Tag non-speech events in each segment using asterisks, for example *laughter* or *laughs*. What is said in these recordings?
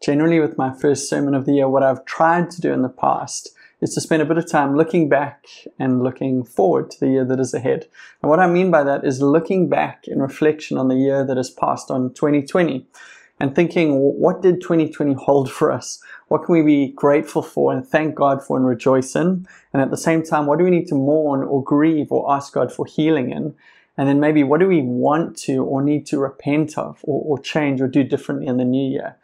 generally with my first sermon of the year, what I've tried to do in the past is to spend a bit of time looking back and looking forward to the year that is ahead. And what I mean by that is looking back in reflection on the year that has passed on 2020 and thinking, what did 2020 hold for us? What can we be grateful for and thank God for and rejoice in? And at the same time, what do we need to mourn or grieve or ask God for healing in? And then maybe what do we want to or need to repent of or, or change or do differently in the new year?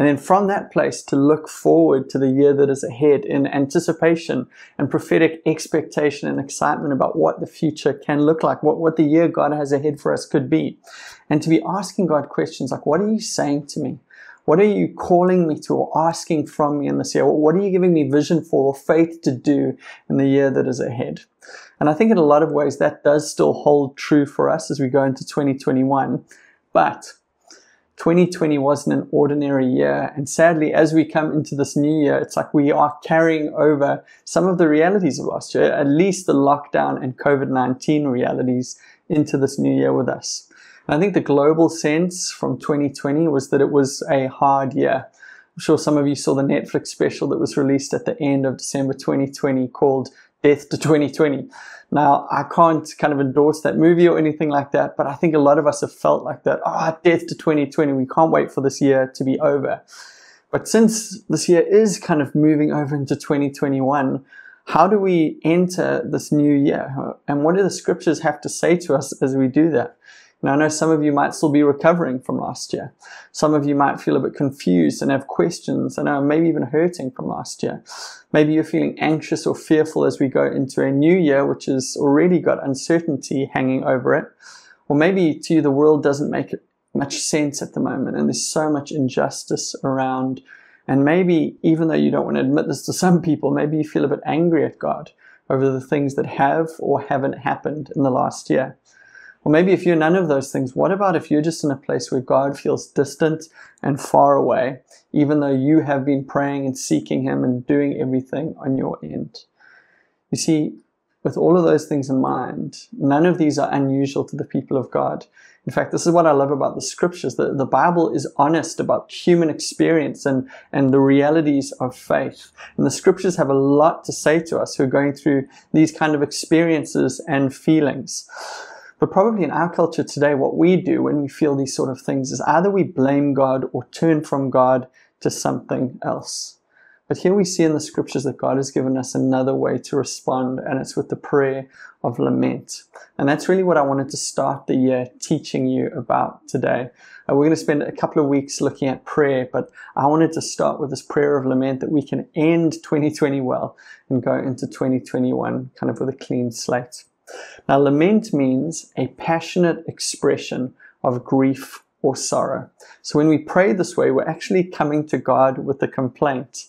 And then from that place to look forward to the year that is ahead in anticipation and prophetic expectation and excitement about what the future can look like, what, what the year God has ahead for us could be. And to be asking God questions like, what are you saying to me? What are you calling me to or asking from me in this year? What are you giving me vision for or faith to do in the year that is ahead? And I think in a lot of ways that does still hold true for us as we go into 2021. But 2020 wasn't an ordinary year. And sadly, as we come into this new year, it's like we are carrying over some of the realities of last year, at least the lockdown and COVID 19 realities, into this new year with us. And I think the global sense from 2020 was that it was a hard year. I'm sure some of you saw the Netflix special that was released at the end of December 2020 called Death to 2020. Now, I can't kind of endorse that movie or anything like that, but I think a lot of us have felt like that. Ah, oh, death to 2020. We can't wait for this year to be over. But since this year is kind of moving over into 2021, how do we enter this new year? And what do the scriptures have to say to us as we do that? Now, I know some of you might still be recovering from last year. Some of you might feel a bit confused and have questions and are maybe even hurting from last year. Maybe you're feeling anxious or fearful as we go into a new year, which has already got uncertainty hanging over it. Or maybe to you, the world doesn't make much sense at the moment and there's so much injustice around. And maybe, even though you don't want to admit this to some people, maybe you feel a bit angry at God over the things that have or haven't happened in the last year. Or maybe if you're none of those things, what about if you're just in a place where God feels distant and far away, even though you have been praying and seeking Him and doing everything on your end? You see, with all of those things in mind, none of these are unusual to the people of God. In fact, this is what I love about the scriptures. The, the Bible is honest about human experience and, and the realities of faith. And the scriptures have a lot to say to us who are going through these kind of experiences and feelings. But probably in our culture today, what we do when we feel these sort of things is either we blame God or turn from God to something else. But here we see in the scriptures that God has given us another way to respond, and it's with the prayer of lament. And that's really what I wanted to start the year teaching you about today. Uh, we're going to spend a couple of weeks looking at prayer, but I wanted to start with this prayer of lament that we can end 2020 well and go into 2021 kind of with a clean slate. Now, lament means a passionate expression of grief or sorrow. So when we pray this way, we're actually coming to God with a complaint.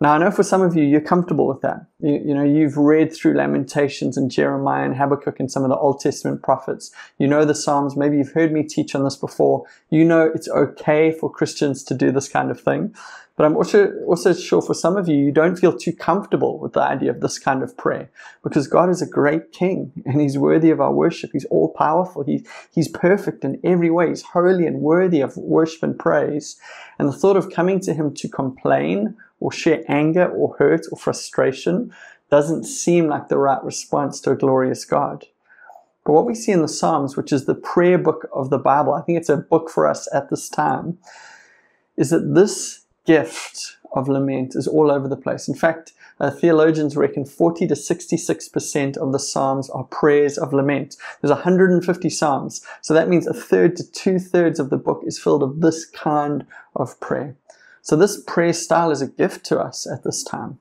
Now, I know for some of you, you're comfortable with that. You, you, know, you've read through Lamentations and Jeremiah and Habakkuk and some of the Old Testament prophets. You know the Psalms. Maybe you've heard me teach on this before. You know it's okay for Christians to do this kind of thing. But I'm also, also sure for some of you, you don't feel too comfortable with the idea of this kind of prayer because God is a great king and he's worthy of our worship. He's all powerful. He, he's perfect in every way. He's holy and worthy of worship and praise. And the thought of coming to him to complain or share anger or hurt or frustration doesn't seem like the right response to a glorious God. But what we see in the Psalms, which is the prayer book of the Bible, I think it's a book for us at this time, is that this gift of lament is all over the place. In fact, uh, theologians reckon 40 to 66% of the Psalms are prayers of lament. There's 150 Psalms, so that means a third to two thirds of the book is filled of this kind of prayer. So this prayer style is a gift to us at this time.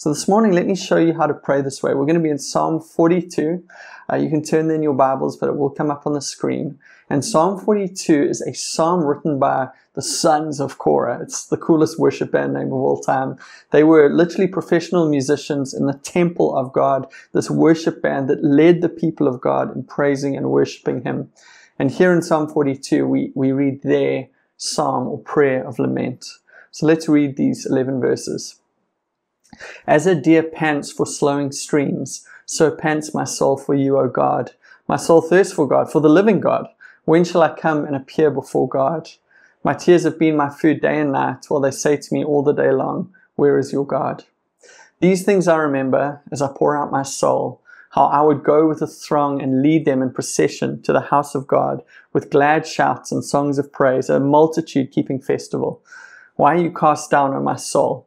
So this morning, let me show you how to pray this way. We're going to be in Psalm 42. Uh, you can turn in your Bibles, but it will come up on the screen. And Psalm 42 is a psalm written by the sons of Korah. It's the coolest worship band name of all time. They were literally professional musicians in the temple of God, this worship band that led the people of God in praising and worshiping Him. And here in Psalm 42, we, we read their psalm or prayer of lament. So let's read these 11 verses. As a deer pants for flowing streams, so pants my soul for you, O God. My soul thirsts for God, for the living God. When shall I come and appear before God? My tears have been my food day and night, while they say to me all the day long, Where is your God? These things I remember as I pour out my soul, how I would go with a throng and lead them in procession to the house of God with glad shouts and songs of praise, a multitude keeping festival. Why are you cast down, O my soul?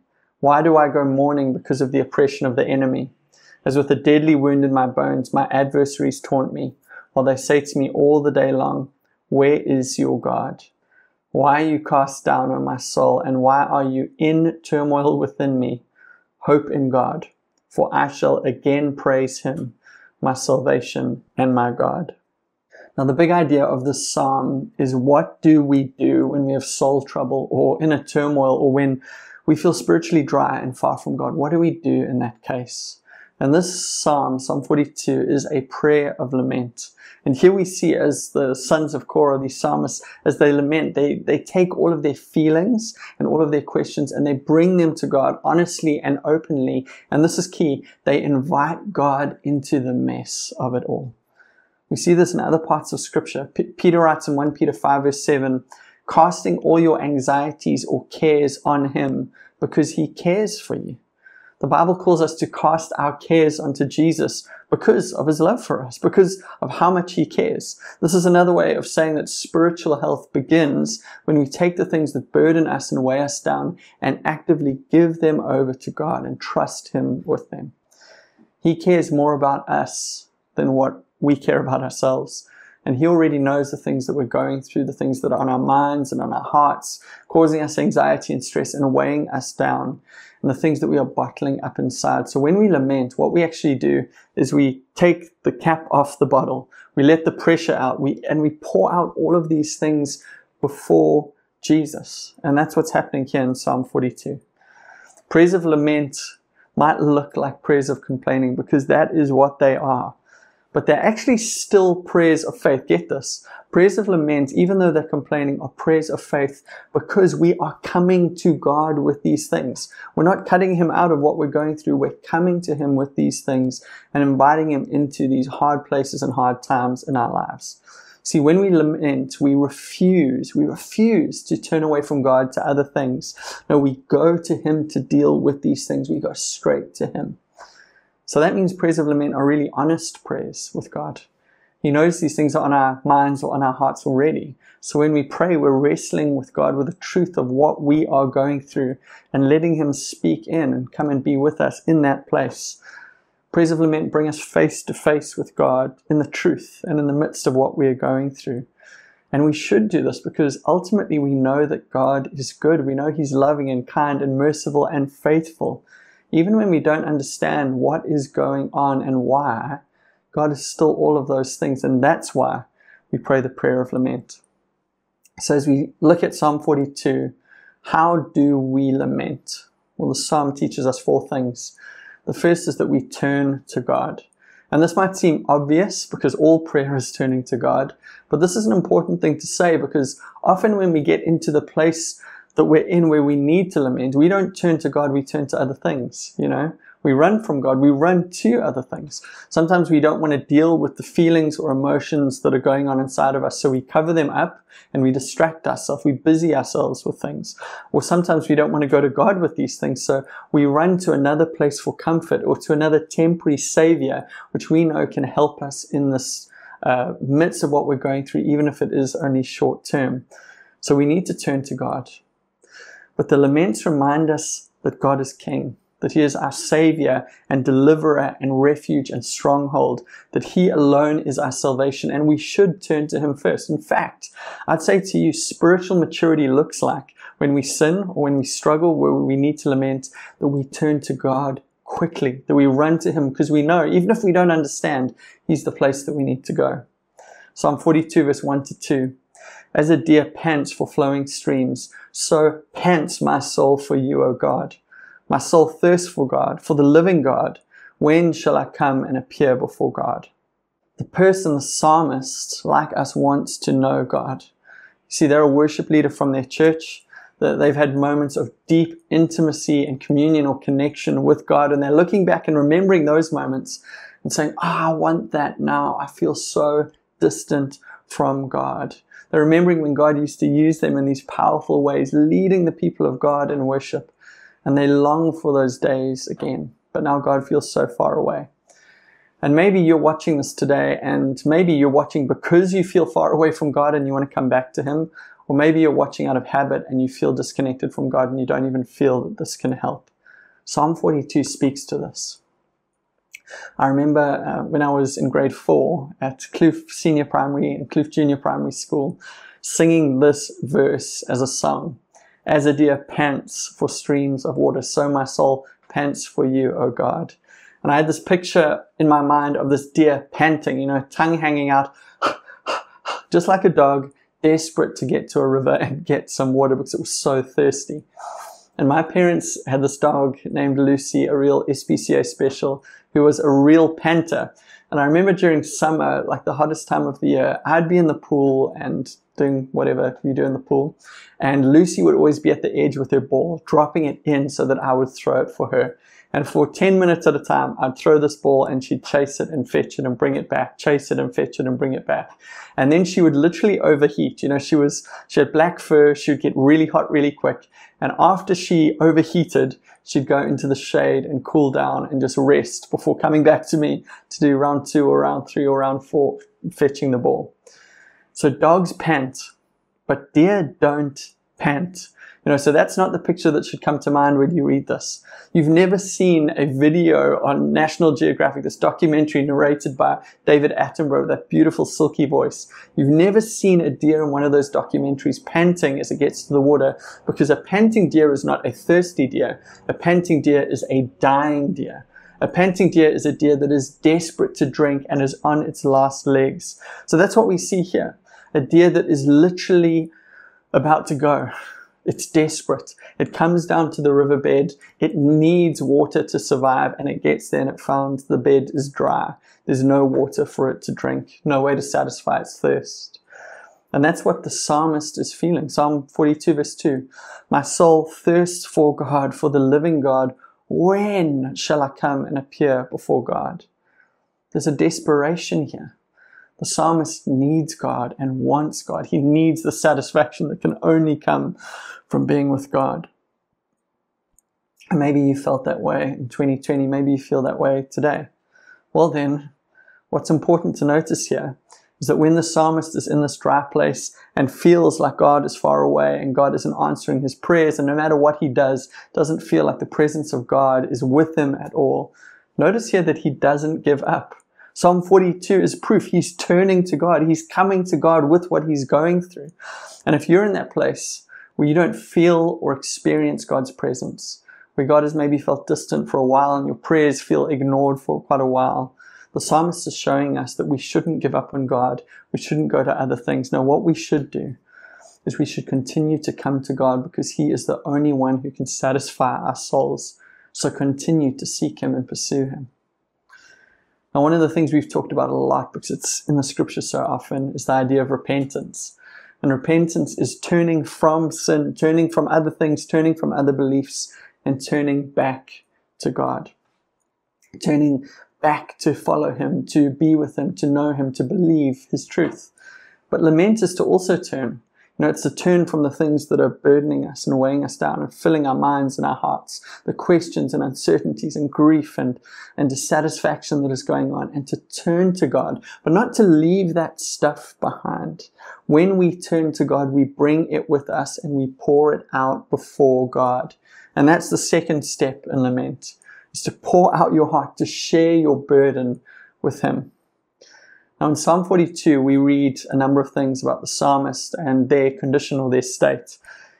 Why do I go mourning because of the oppression of the enemy? As with a deadly wound in my bones, my adversaries taunt me, while they say to me all the day long, Where is your God? Why are you cast down, O my soul, and why are you in turmoil within me? Hope in God, for I shall again praise him, my salvation and my God. Now, the big idea of this psalm is what do we do when we have soul trouble or in a turmoil or when we feel spiritually dry and far from God. What do we do in that case? And this psalm, Psalm 42, is a prayer of lament. And here we see as the sons of Korah, these psalmists, as they lament, they, they take all of their feelings and all of their questions and they bring them to God honestly and openly. And this is key. They invite God into the mess of it all. We see this in other parts of scripture. P- Peter writes in 1 Peter 5 verse 7, casting all your anxieties or cares on Him because He cares for you. The Bible calls us to cast our cares onto Jesus because of His love for us, because of how much He cares. This is another way of saying that spiritual health begins when we take the things that burden us and weigh us down and actively give them over to God and trust Him with them. He cares more about us than what we care about ourselves. And He already knows the things that we're going through, the things that are on our minds and on our hearts, causing us anxiety and stress and weighing us down, and the things that we are bottling up inside. So when we lament, what we actually do is we take the cap off the bottle, we let the pressure out, we, and we pour out all of these things before Jesus. And that's what's happening here in Psalm 42. Prayers of lament might look like prayers of complaining because that is what they are but they're actually still prayers of faith. Get this. Prayers of lament, even though they're complaining, are prayers of faith because we are coming to God with these things. We're not cutting Him out of what we're going through. We're coming to Him with these things and inviting Him into these hard places and hard times in our lives. See, when we lament, we refuse, we refuse to turn away from God to other things. No, we go to Him to deal with these things. We go straight to Him. So that means prayers of lament are really honest prayers with God. He knows these things are on our minds or on our hearts already. So when we pray, we're wrestling with God with the truth of what we are going through and letting Him speak in and come and be with us in that place. Prayers of lament bring us face to face with God in the truth and in the midst of what we are going through. And we should do this because ultimately we know that God is good. We know He's loving and kind and merciful and faithful. Even when we don't understand what is going on and why, God is still all of those things. And that's why we pray the prayer of lament. So as we look at Psalm 42, how do we lament? Well, the psalm teaches us four things. The first is that we turn to God. And this might seem obvious because all prayer is turning to God, but this is an important thing to say because often when we get into the place that we're in where we need to lament, we don't turn to God, we turn to other things, you know? We run from God, we run to other things. Sometimes we don't want to deal with the feelings or emotions that are going on inside of us, so we cover them up and we distract ourselves, we busy ourselves with things. Or sometimes we don't want to go to God with these things, so we run to another place for comfort or to another temporary savior, which we know can help us in this uh, midst of what we're going through, even if it is only short term. So we need to turn to God. But the laments remind us that God is King, that He is our Savior and Deliverer and refuge and stronghold, that He alone is our salvation, and we should turn to Him first. In fact, I'd say to you, spiritual maturity looks like when we sin or when we struggle, where we need to lament, that we turn to God quickly, that we run to Him because we know, even if we don't understand, He's the place that we need to go. Psalm 42, verse 1 to 2. As a deer pants for flowing streams, so pants my soul for you, O God. My soul thirsts for God, for the living God. When shall I come and appear before God? The person, the psalmist, like us, wants to know God. See, they're a worship leader from their church. They've had moments of deep intimacy and communion or connection with God, and they're looking back and remembering those moments and saying, oh, I want that now. I feel so distant from God. They're remembering when God used to use them in these powerful ways, leading the people of God in worship. And they long for those days again. But now God feels so far away. And maybe you're watching this today, and maybe you're watching because you feel far away from God and you want to come back to Him. Or maybe you're watching out of habit and you feel disconnected from God and you don't even feel that this can help. Psalm 42 speaks to this. I remember uh, when I was in grade four at Kloof Senior Primary and Kloof Junior Primary School, singing this verse as a song. As a deer pants for streams of water, so my soul pants for you, O God. And I had this picture in my mind of this deer panting, you know, tongue hanging out, *laughs* just like a dog, desperate to get to a river and get some water because it was so thirsty. And my parents had this dog named Lucy, a real SPCA special, who was a real panter. And I remember during summer, like the hottest time of the year, I'd be in the pool and doing whatever you do in the pool. And Lucy would always be at the edge with her ball, dropping it in so that I would throw it for her. And for 10 minutes at a time, I'd throw this ball and she'd chase it and fetch it and bring it back, chase it and fetch it and bring it back. And then she would literally overheat. You know, she was, she had black fur. She would get really hot really quick. And after she overheated, she'd go into the shade and cool down and just rest before coming back to me to do round two or round three or round four, fetching the ball. So dogs pant, but deer don't pant. You know, so that's not the picture that should come to mind when you read this. You've never seen a video on National Geographic, this documentary narrated by David Attenborough, that beautiful silky voice. You've never seen a deer in one of those documentaries panting as it gets to the water because a panting deer is not a thirsty deer. A panting deer is a dying deer. A panting deer is a deer that is desperate to drink and is on its last legs. So that's what we see here. A deer that is literally about to go. It's desperate. It comes down to the riverbed. It needs water to survive, and it gets there and it finds the bed is dry. There's no water for it to drink, no way to satisfy its thirst. And that's what the psalmist is feeling. Psalm 42, verse 2 My soul thirsts for God, for the living God. When shall I come and appear before God? There's a desperation here. The psalmist needs God and wants God. He needs the satisfaction that can only come from being with God. And maybe you felt that way in 2020. Maybe you feel that way today. Well, then, what's important to notice here is that when the psalmist is in this dry place and feels like God is far away and God isn't answering his prayers, and no matter what he does, doesn't feel like the presence of God is with him at all, notice here that he doesn't give up. Psalm 42 is proof he's turning to God. He's coming to God with what he's going through. And if you're in that place where you don't feel or experience God's presence, where God has maybe felt distant for a while and your prayers feel ignored for quite a while, the psalmist is showing us that we shouldn't give up on God. We shouldn't go to other things. No, what we should do is we should continue to come to God because He is the only one who can satisfy our souls. So continue to seek Him and pursue Him. Now, one of the things we've talked about a lot because it's in the scripture so often is the idea of repentance. And repentance is turning from sin, turning from other things, turning from other beliefs, and turning back to God. Turning back to follow Him, to be with Him, to know Him, to believe His truth. But lament is to also turn know, it's to turn from the things that are burdening us and weighing us down and filling our minds and our hearts, the questions and uncertainties and grief and, and dissatisfaction that is going on, and to turn to God, but not to leave that stuff behind. When we turn to God, we bring it with us and we pour it out before God. And that's the second step in lament, is to pour out your heart, to share your burden with Him. Now, in Psalm 42, we read a number of things about the psalmist and their condition or their state.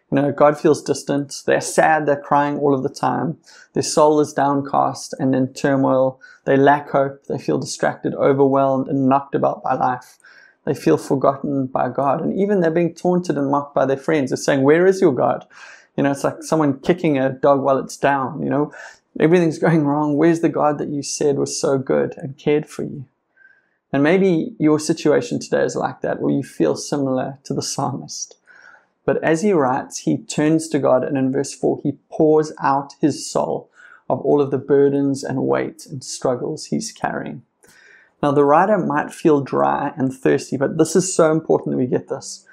You know, God feels distant. They're sad. They're crying all of the time. Their soul is downcast and in turmoil. They lack hope. They feel distracted, overwhelmed, and knocked about by life. They feel forgotten by God. And even they're being taunted and mocked by their friends. They're saying, Where is your God? You know, it's like someone kicking a dog while it's down. You know, everything's *laughs* going wrong. Where's the God that you said was so good and cared for you? And maybe your situation today is like that, where you feel similar to the psalmist. But as he writes, he turns to God, and in verse 4, he pours out his soul of all of the burdens and weight and struggles he's carrying. Now, the writer might feel dry and thirsty, but this is so important that we get this.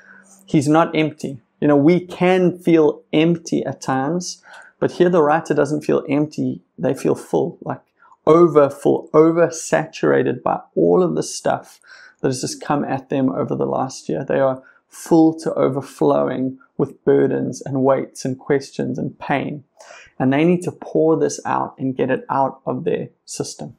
He's not empty. You know, we can feel empty at times, but here the writer doesn't feel empty, they feel full, like over full, over saturated by all of the stuff that has just come at them over the last year. They are full to overflowing with burdens and weights and questions and pain. And they need to pour this out and get it out of their system.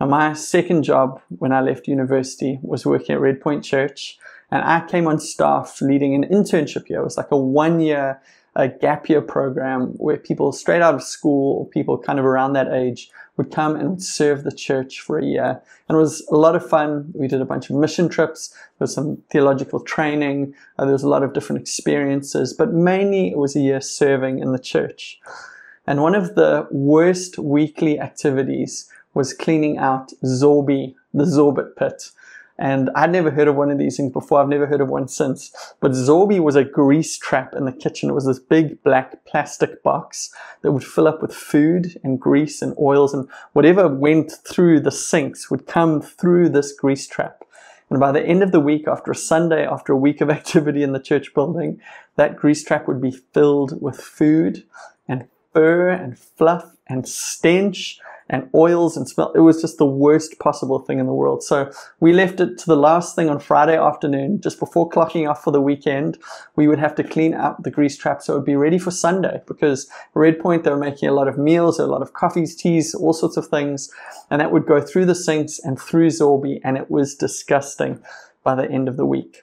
Now, my second job when I left university was working at Redpoint Church, and I came on staff leading an internship here. It was like a one year a gap year program where people straight out of school people kind of around that age would come and would serve the church for a year. And it was a lot of fun. We did a bunch of mission trips. There was some theological training. Uh, there was a lot of different experiences, but mainly it was a year serving in the church. And one of the worst weekly activities was cleaning out Zorby, the Zorbit pit. And I'd never heard of one of these things before. I've never heard of one since. But Zorby was a grease trap in the kitchen. It was this big black plastic box that would fill up with food and grease and oils and whatever went through the sinks would come through this grease trap. And by the end of the week, after a Sunday, after a week of *laughs* activity in the church building, that grease trap would be filled with food and fur and fluff and stench and oils and smell. It was just the worst possible thing in the world. So we left it to the last thing on Friday afternoon, just before clocking off for the weekend. We would have to clean up the grease trap so it would be ready for Sunday because Red Point, they were making a lot of meals, a lot of coffees, teas, all sorts of things. And that would go through the sinks and through Zorby and it was disgusting by the end of the week.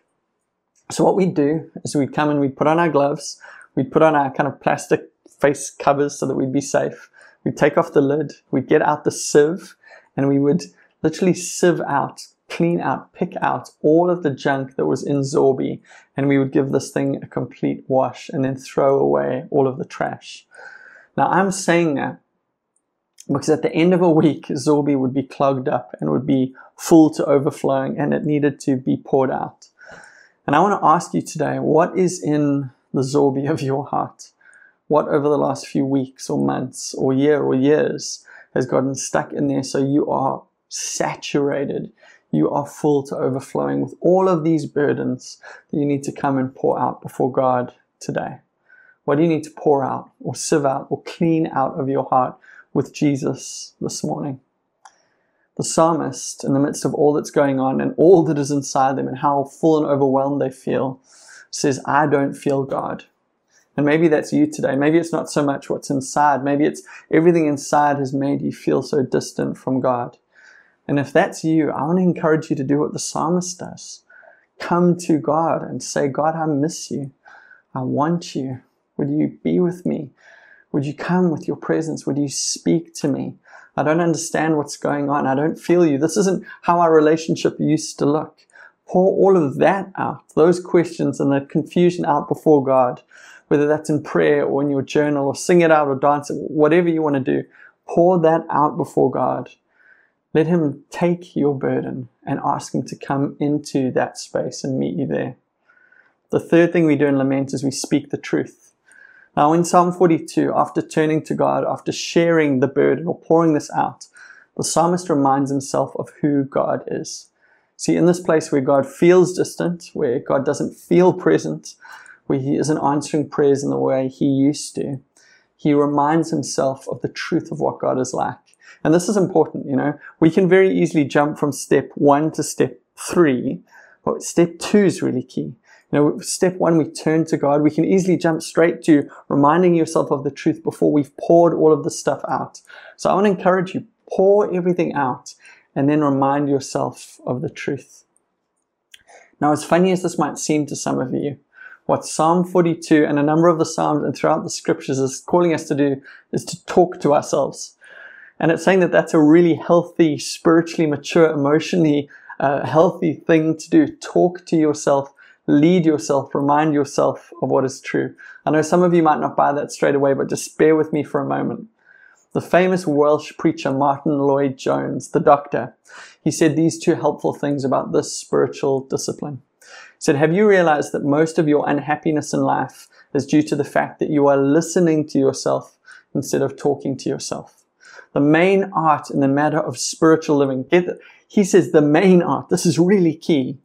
So what we'd do is we'd come and we'd put on our gloves, we'd put on our kind of plastic face covers so that we'd be safe We'd take off the lid, we'd get out the sieve, and we would literally sieve out, clean out, pick out all of the junk that was in Zorby, and we would give this thing a complete wash and then throw away all of the trash. Now, I'm saying that because at the end of a week, Zorby would be clogged up and would be full to overflowing, and it needed to be poured out. And I want to ask you today what is in the Zorby of your heart? What over the last few weeks or months or year or years has gotten stuck in there so you are saturated you are full to overflowing with all of these burdens that you need to come and pour out before God today. What do you need to pour out or sieve out or clean out of your heart with Jesus this morning? The psalmist, in the midst of all that's going on and all that is inside them and how full and overwhelmed they feel, says, I don't feel God. And maybe that's you today. Maybe it's not so much what's inside. Maybe it's everything inside has made you feel so distant from God. And if that's you, I want to encourage you to do what the psalmist does. Come to God and say, God, I miss you. I want you. Would you be with me? Would you come with your presence? Would you speak to me? I don't understand what's going on. I don't feel you. This isn't how our relationship used to look. Pour all of that out, those questions and that confusion out before God whether that's in prayer or in your journal or sing it out or dance it, whatever you want to do, pour that out before God. Let Him take your burden and ask Him to come into that space and meet you there. The third thing we do in lament is we speak the truth. Now, in Psalm 42, after turning to God, after sharing the burden or pouring this out, the psalmist reminds himself of who God is. See, in this place where God feels distant, where God doesn't feel present, where he isn't answering prayers in the way he used to, he reminds himself of the truth of what God is like. And this is important, you know. We can very easily jump from step one to step three, but step two is really key. You know, step one, we turn to God. We can easily jump straight to reminding yourself of the truth before we've poured all of the stuff out. So I want to encourage you, pour everything out and then remind yourself of the truth. Now, as funny as this might seem to some of you, what Psalm 42 and a number of the Psalms and throughout the scriptures is calling us to do is to talk to ourselves. And it's saying that that's a really healthy, spiritually mature, emotionally a healthy thing to do. Talk to yourself, lead yourself, remind yourself of what is true. I know some of you might not buy that straight away, but just bear with me for a moment. The famous Welsh preacher Martyn Lloyd-Jones, the doctor, he said these two helpful things about this spiritual discipline. Said, Have you realized that most of your unhappiness in life is due to the fact that you are listening to yourself instead of talking to yourself? The main art in the matter of spiritual living, he says the main art, this is really key.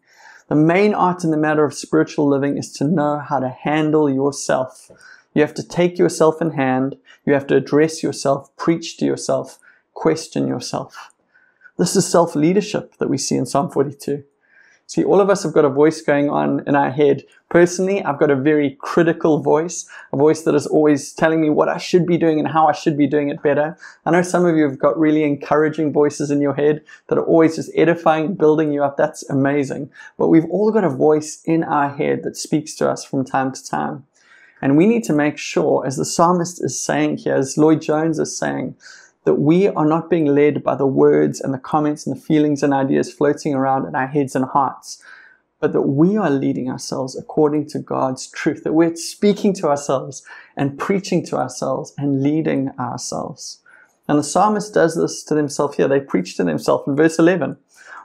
The main art in the matter of spiritual living is to know how to handle yourself you have to take yourself in hand. You have to address yourself, preach to yourself, question yourself. This is self leadership that we see in Psalm 42. See, all of us have got a voice going on in our head. Personally, I've got a very critical voice, a voice that is always telling me what I should be doing and how I should be doing it better. I know some of you have got really encouraging voices in your head that are always just edifying and building you up. That's amazing. But we've all got a voice in our head that speaks to us from time to time. And we need to make sure, as the psalmist is saying here, as Lloyd-Jones is saying, that we are not being led by the words and the comments and the feelings and ideas floating around in our heads and hearts, but that we are leading ourselves according to God's truth, that we're speaking to ourselves and preaching to ourselves and leading ourselves. And the psalmist does this to himself here. They preach to themselves in verse 11.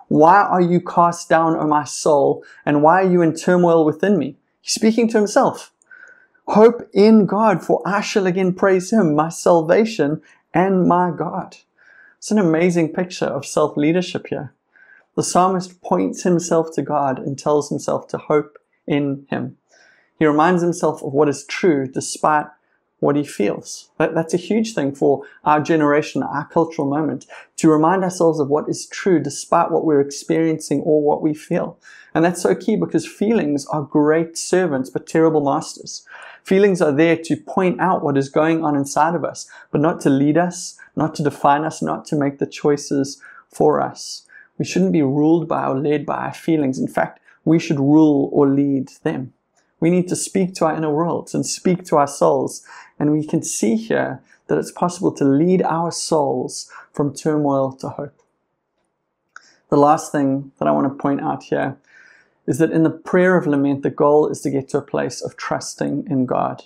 Why are you cast down, O my soul, and why are you in turmoil within me? He's speaking to himself. Hope in God, for I shall again praise Him, my salvation and my God. It's an amazing picture of self leadership here. The psalmist points himself to God and tells himself to hope in Him. He reminds himself of what is true despite what he feels. That, that's a huge thing for our generation, our cultural moment, to remind ourselves of what is true despite what we're experiencing or what we feel. And that's so key because feelings are great servants but terrible masters. Feelings are there to point out what is going on inside of us, but not to lead us, not to define us, not to make the choices for us. We shouldn't be ruled by or led by our feelings. In fact, we should rule or lead them. We need to speak to our inner worlds and speak to our souls. And we can see here that it's possible to lead our souls from turmoil to hope. The last thing that I want to point out here is that in the prayer of lament, the goal is to get to a place of trusting in God,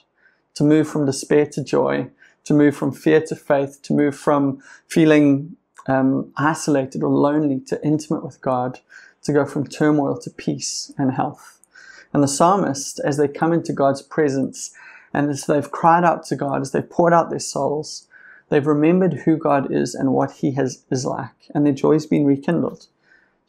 to move from despair to joy, to move from fear to faith, to move from feeling um, isolated or lonely to intimate with God, to go from turmoil to peace and health. And the psalmist, as they come into God's presence, and as they've cried out to God, as they've poured out their souls, they've remembered who God is and what He has, is like, and their joy's been rekindled.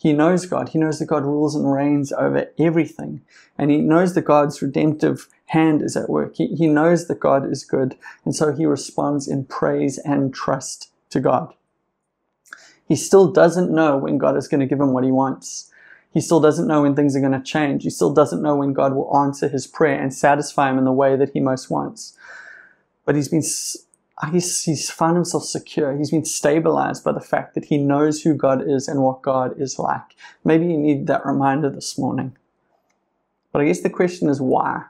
He knows God. He knows that God rules and reigns over everything. And he knows that God's redemptive hand is at work. He, he knows that God is good. And so he responds in praise and trust to God. He still doesn't know when God is going to give him what he wants. He still doesn't know when things are going to change. He still doesn't know when God will answer his prayer and satisfy him in the way that he most wants. But he's been he's, he's found himself secure. He's been stabilized by the fact that he knows who God is and what God is like. Maybe you need that reminder this morning. But I guess the question is why?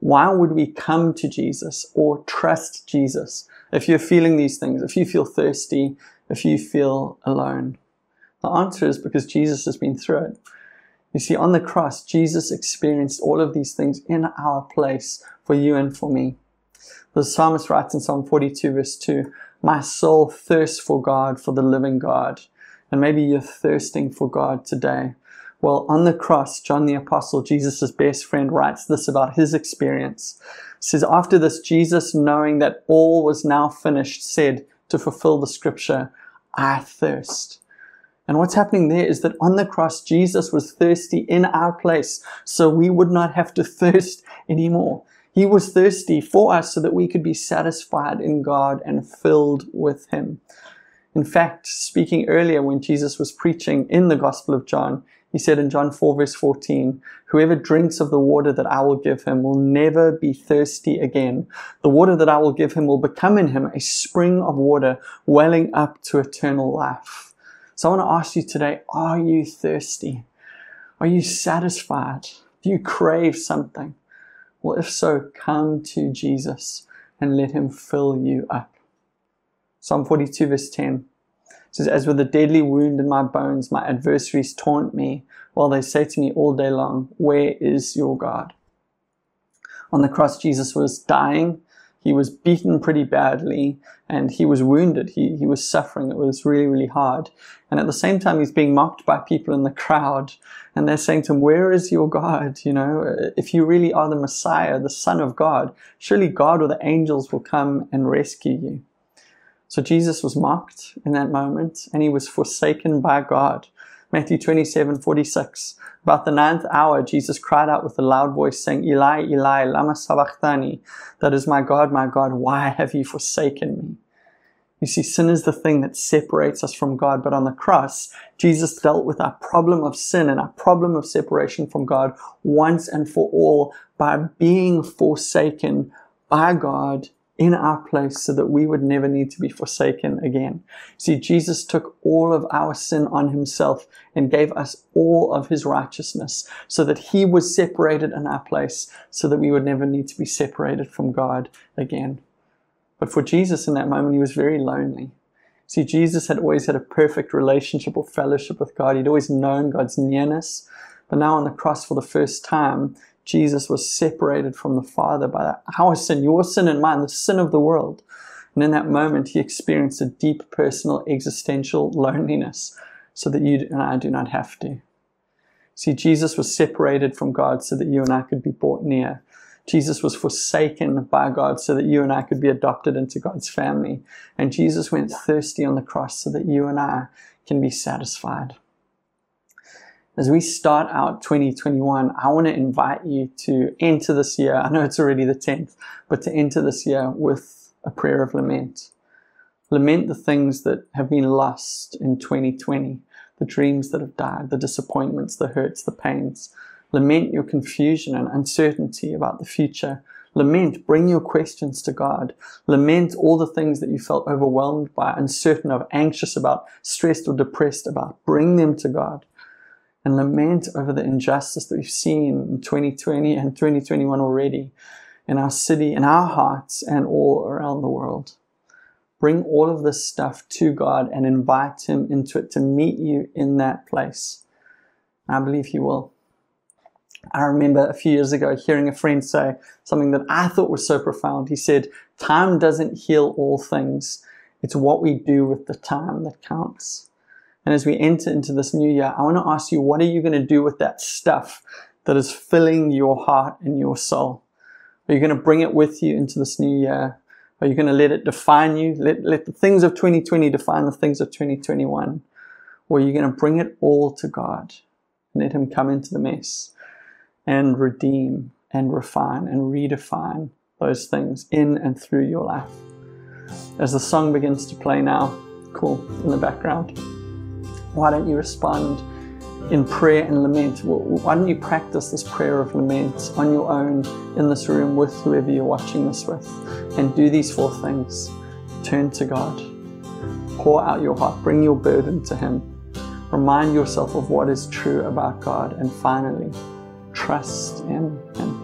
Why would we come to Jesus or trust Jesus if you're feeling these things, if you feel thirsty, if you feel alone? The answer is because Jesus has been through it. You see, on the cross, Jesus experienced all of these things in our place for you and for me. The psalmist writes in Psalm 42, verse 2 My soul thirsts for God, for the living God. And maybe you're thirsting for God today. Well, on the cross, John the Apostle, Jesus' best friend, writes this about his experience. He says, After this, Jesus, knowing that all was now finished, said to fulfill the scripture, I thirst. And what's happening there is that on the cross, Jesus was thirsty in our place, so we would not have to *laughs* thirst anymore. He was thirsty for us so that we could be satisfied in God and filled with Him. In fact, speaking earlier when Jesus was preaching in the Gospel of John, he said in John 4, verse 14, Whoever drinks of the water that I will give him will never be thirsty again. The water that I will give him will become in him a spring of water welling up to eternal life. So I want to ask you today are you thirsty? Are you satisfied? Do you crave something? Well, if so, come to Jesus and let him fill you up. Psalm 42, verse 10 says, As with a deadly wound in my bones, my adversaries taunt me, while they say to me all day long, Where is your God? On the cross, Jesus was dying. He was beaten pretty badly and he was wounded. He, he was suffering. It was really, really hard. And at the same time, he's being mocked by people in the crowd. And they're saying to him, Where is your God? You know, if you really are the Messiah, the Son of God, surely God or the angels will come and rescue you. So Jesus was mocked in that moment and he was forsaken by God. Matthew 27 46. About the ninth hour, Jesus cried out with a loud voice, saying, Eli, Eli, lama sabachthani. That is my God, my God, why have you forsaken me? You see, sin is the thing that separates us from God, but on the cross, Jesus dealt with our problem of sin and our problem of separation from God once and for all by being forsaken by God in our place so that we would never need to be forsaken again. See, Jesus took all of our sin on himself and gave us all of his righteousness so that he was separated in our place so that we would never need to be separated from God again. But for Jesus in that moment, he was very lonely. See, Jesus had always had a perfect relationship or fellowship with God. He'd always known God's nearness. But now on the cross for the first time, Jesus was separated from the Father by our sin, your sin and mine, the sin of the world. And in that moment, he experienced a deep personal existential loneliness so that you and I do not have to. See, Jesus was separated from God so that you and I could be brought near. Jesus was forsaken by God so that you and I could be adopted into God's family. And Jesus went thirsty on the cross so that you and I can be satisfied as we start out 2021, I want to invite you to enter this year. I know it's already the 10th, but to enter this year with a prayer of lament. Lament the things that have been lost in 2020, the dreams that have died, the disappointments, the hurts, the pains. Lament your confusion and uncertainty about the future. Lament, bring your questions to God. Lament all the things that you felt overwhelmed by, uncertain of, anxious about, stressed or depressed about. Bring them to God and lament over the injustice that we've seen in 2020 and 2021 already in our city, in our hearts, and all around the world. Bring all of this stuff to God and invite Him into it to meet you in that place. I believe He will. I remember a few years ago hearing a friend say something that I thought was so profound. He said, Time doesn't heal all things, it's what we do with the time that counts. And as we enter into this new year, I want to ask you, what are you going to do with that stuff that is filling your heart and your soul? Are you going to bring it with you into this new year? Are you going to let it define you? Let, let the things of 2020 define the things of 2021? Or are you going to bring it all to God and let Him come into the mess and redeem and refine and redefine those things in and through your life? As the song begins to play now, cool, in the background why don't you respond in prayer and lament? Why don't you practice this prayer of lament on your own in this room with whoever you're watching this with? And do these four things turn to God, pour out your heart, bring your burden to Him, remind yourself of what is true about God, and finally, trust in Him.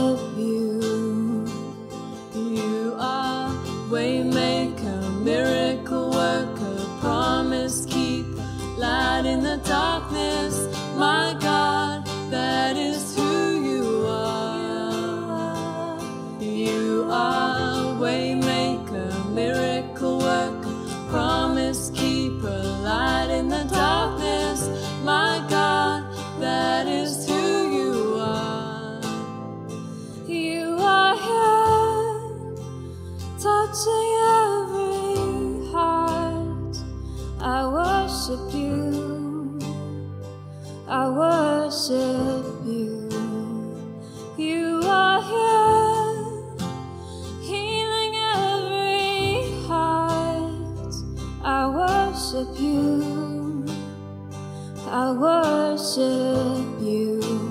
worship you.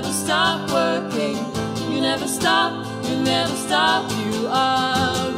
Never stop working. You never stop, you never stop. You are